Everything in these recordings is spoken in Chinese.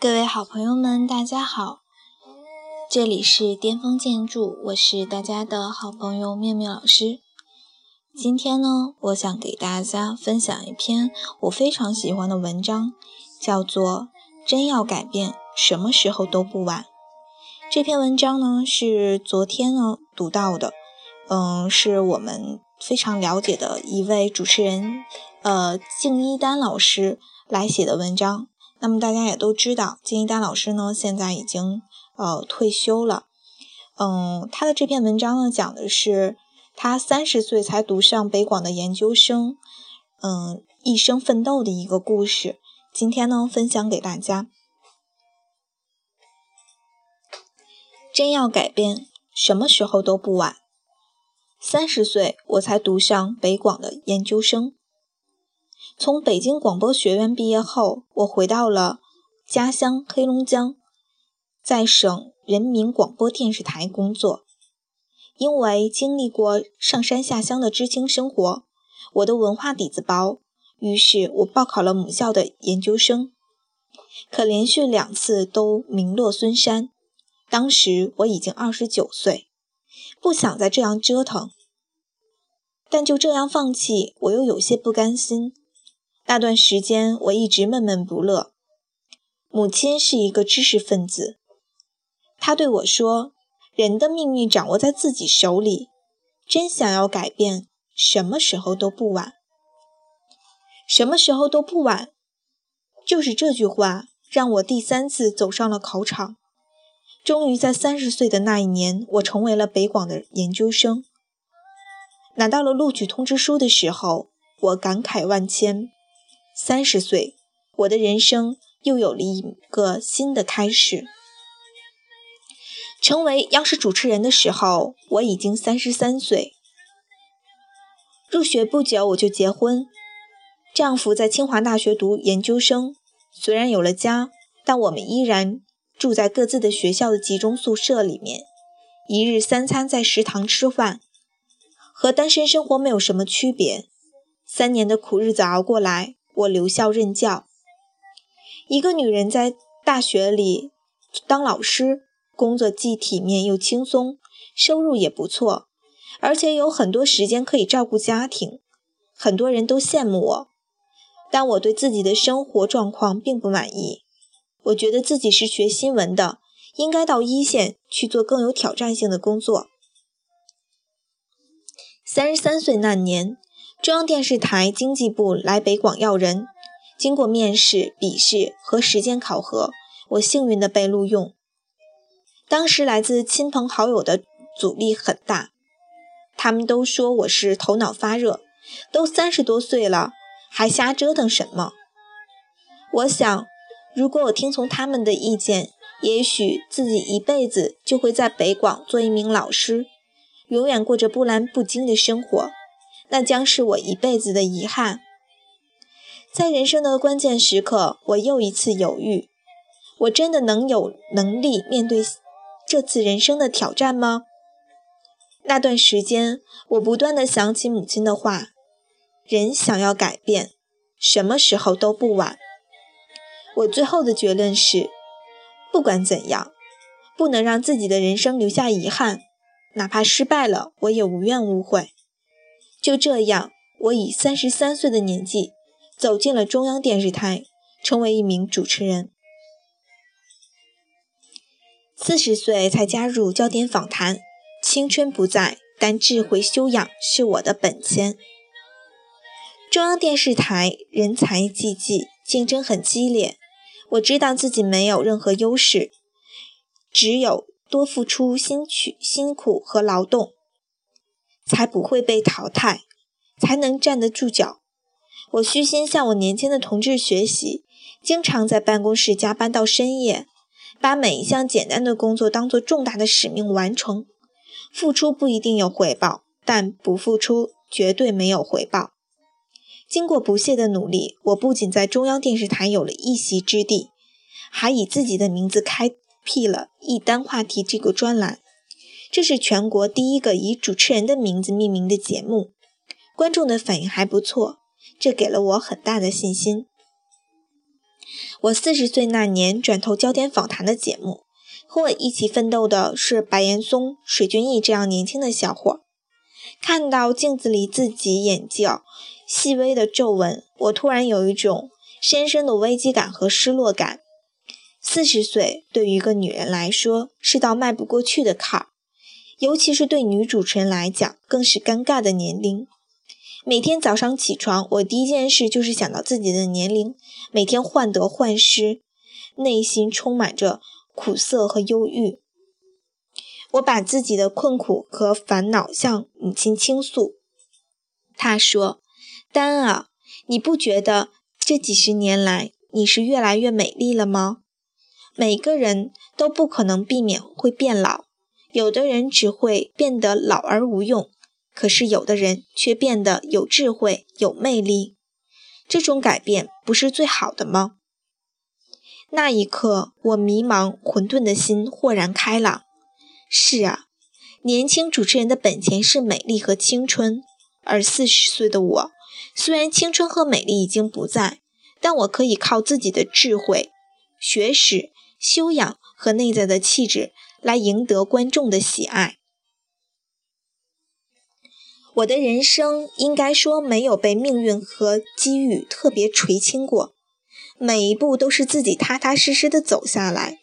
各位好朋友们，大家好，这里是巅峰建筑，我是大家的好朋友妙妙老师。今天呢，我想给大家分享一篇我非常喜欢的文章，叫做《真要改变，什么时候都不晚》。这篇文章呢，是昨天呢读到的，嗯，是我们非常了解的一位主持人，呃，敬一丹老师来写的文章。那么大家也都知道，金一丹老师呢现在已经呃退休了。嗯，他的这篇文章呢讲的是。他三十岁才读上北广的研究生，嗯，一生奋斗的一个故事。今天呢，分享给大家。真要改变，什么时候都不晚。三十岁我才读上北广的研究生。从北京广播学院毕业后，我回到了家乡黑龙江，在省人民广播电视台工作。因为经历过上山下乡的知青生活，我的文化底子薄，于是我报考了母校的研究生，可连续两次都名落孙山。当时我已经二十九岁，不想再这样折腾，但就这样放弃，我又有些不甘心。那段时间我一直闷闷不乐。母亲是一个知识分子，她对我说。人的命运掌握在自己手里，真想要改变，什么时候都不晚。什么时候都不晚，就是这句话让我第三次走上了考场。终于在三十岁的那一年，我成为了北广的研究生。拿到了录取通知书的时候，我感慨万千。三十岁，我的人生又有了一个新的开始。成为央视主持人的时候，我已经三十三岁。入学不久我就结婚，丈夫在清华大学读研究生。虽然有了家，但我们依然住在各自的学校的集中宿舍里面，一日三餐在食堂吃饭，和单身生活没有什么区别。三年的苦日子熬过来，我留校任教。一个女人在大学里当老师。工作既体面又轻松，收入也不错，而且有很多时间可以照顾家庭。很多人都羡慕我，但我对自己的生活状况并不满意。我觉得自己是学新闻的，应该到一线去做更有挑战性的工作。三十三岁那年，中央电视台经济部来北广要人，经过面试、笔试和时间考核，我幸运地被录用。当时来自亲朋好友的阻力很大，他们都说我是头脑发热，都三十多岁了，还瞎折腾什么？我想，如果我听从他们的意见，也许自己一辈子就会在北广做一名老师，永远过着波澜不惊的生活，那将是我一辈子的遗憾。在人生的关键时刻，我又一次犹豫：我真的能有能力面对？这次人生的挑战吗？那段时间，我不断的想起母亲的话：人想要改变，什么时候都不晚。我最后的结论是：不管怎样，不能让自己的人生留下遗憾，哪怕失败了，我也无怨无悔。就这样，我以三十三岁的年纪，走进了中央电视台，成为一名主持人。四十岁才加入焦点访谈，青春不在，但智慧修养是我的本钱。中央电视台人才济济，竞争很激烈。我知道自己没有任何优势，只有多付出辛苦、辛苦和劳动，才不会被淘汰，才能站得住脚。我虚心向我年轻的同志学习，经常在办公室加班到深夜。把每一项简单的工作当做重大的使命完成，付出不一定有回报，但不付出绝对没有回报。经过不懈的努力，我不仅在中央电视台有了一席之地，还以自己的名字开辟了一单话题这个专栏。这是全国第一个以主持人的名字命名的节目，观众的反应还不错，这给了我很大的信心。我四十岁那年转投焦点访谈的节目，和我一起奋斗的是白岩松、水均益这样年轻的小伙。看到镜子里自己眼角细微的皱纹，我突然有一种深深的危机感和失落感。四十岁对于一个女人来说是道迈不过去的坎儿，尤其是对女主持人来讲更是尴尬的年龄。每天早上起床，我第一件事就是想到自己的年龄，每天患得患失，内心充满着苦涩和忧郁。我把自己的困苦和烦恼向母亲倾诉，她说：“丹啊，你不觉得这几十年来你是越来越美丽了吗？每个人都不可能避免会变老，有的人只会变得老而无用，可是有的人却变得有智慧、有魅力。这种改变不是最好的吗？”那一刻，我迷茫混沌的心豁然开朗。是啊，年轻主持人的本钱是美丽和青春，而四十岁的我，虽然青春和美丽已经不在，但我可以靠自己的智慧、学识、修养和内在的气质来赢得观众的喜爱。我的人生应该说没有被命运和机遇特别垂青过，每一步都是自己踏踏实实的走下来。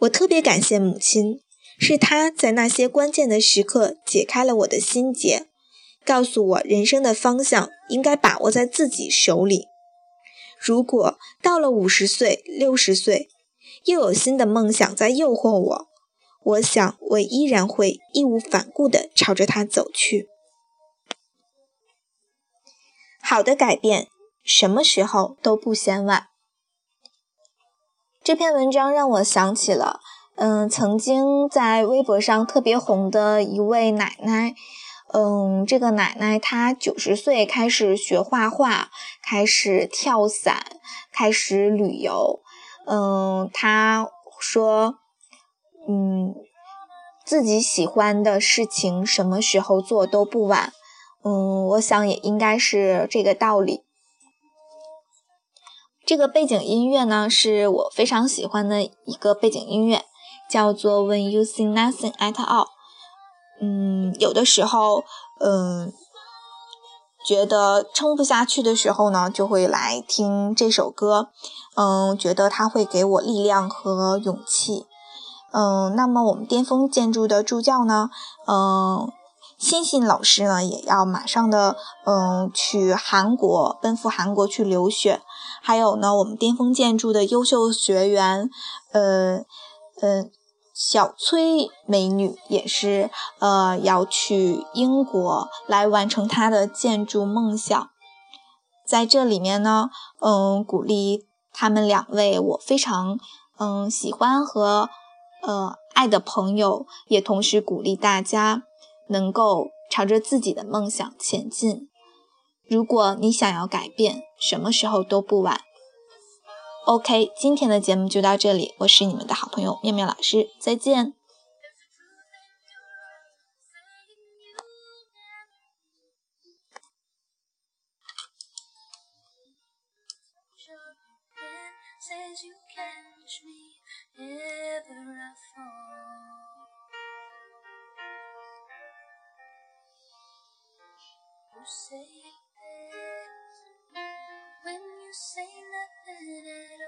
我特别感谢母亲。是她在那些关键的时刻解开了我的心结，告诉我人生的方向应该把握在自己手里。如果到了五十岁、六十岁，又有新的梦想在诱惑我，我想我依然会义无反顾地朝着它走去。好的改变，什么时候都不嫌晚。这篇文章让我想起了。嗯，曾经在微博上特别红的一位奶奶，嗯，这个奶奶她九十岁开始学画画，开始跳伞，开始旅游。嗯，她说，嗯，自己喜欢的事情什么时候做都不晚。嗯，我想也应该是这个道理。这个背景音乐呢，是我非常喜欢的一个背景音乐。叫做 When you see nothing at all，嗯，有的时候，嗯，觉得撑不下去的时候呢，就会来听这首歌，嗯，觉得它会给我力量和勇气，嗯，那么我们巅峰建筑的助教呢，嗯，欣欣老师呢，也要马上的，嗯，去韩国奔赴韩国去留学，还有呢，我们巅峰建筑的优秀学员，呃，嗯。小崔美女也是，呃，要去英国来完成她的建筑梦想。在这里面呢，嗯，鼓励他们两位，我非常嗯喜欢和呃爱的朋友，也同时鼓励大家能够朝着自己的梦想前进。如果你想要改变，什么时候都不晚。OK，今天的节目就到这里，我是你们的好朋友妙妙老师，再见。ever I fall. You say it when you say nothing at all.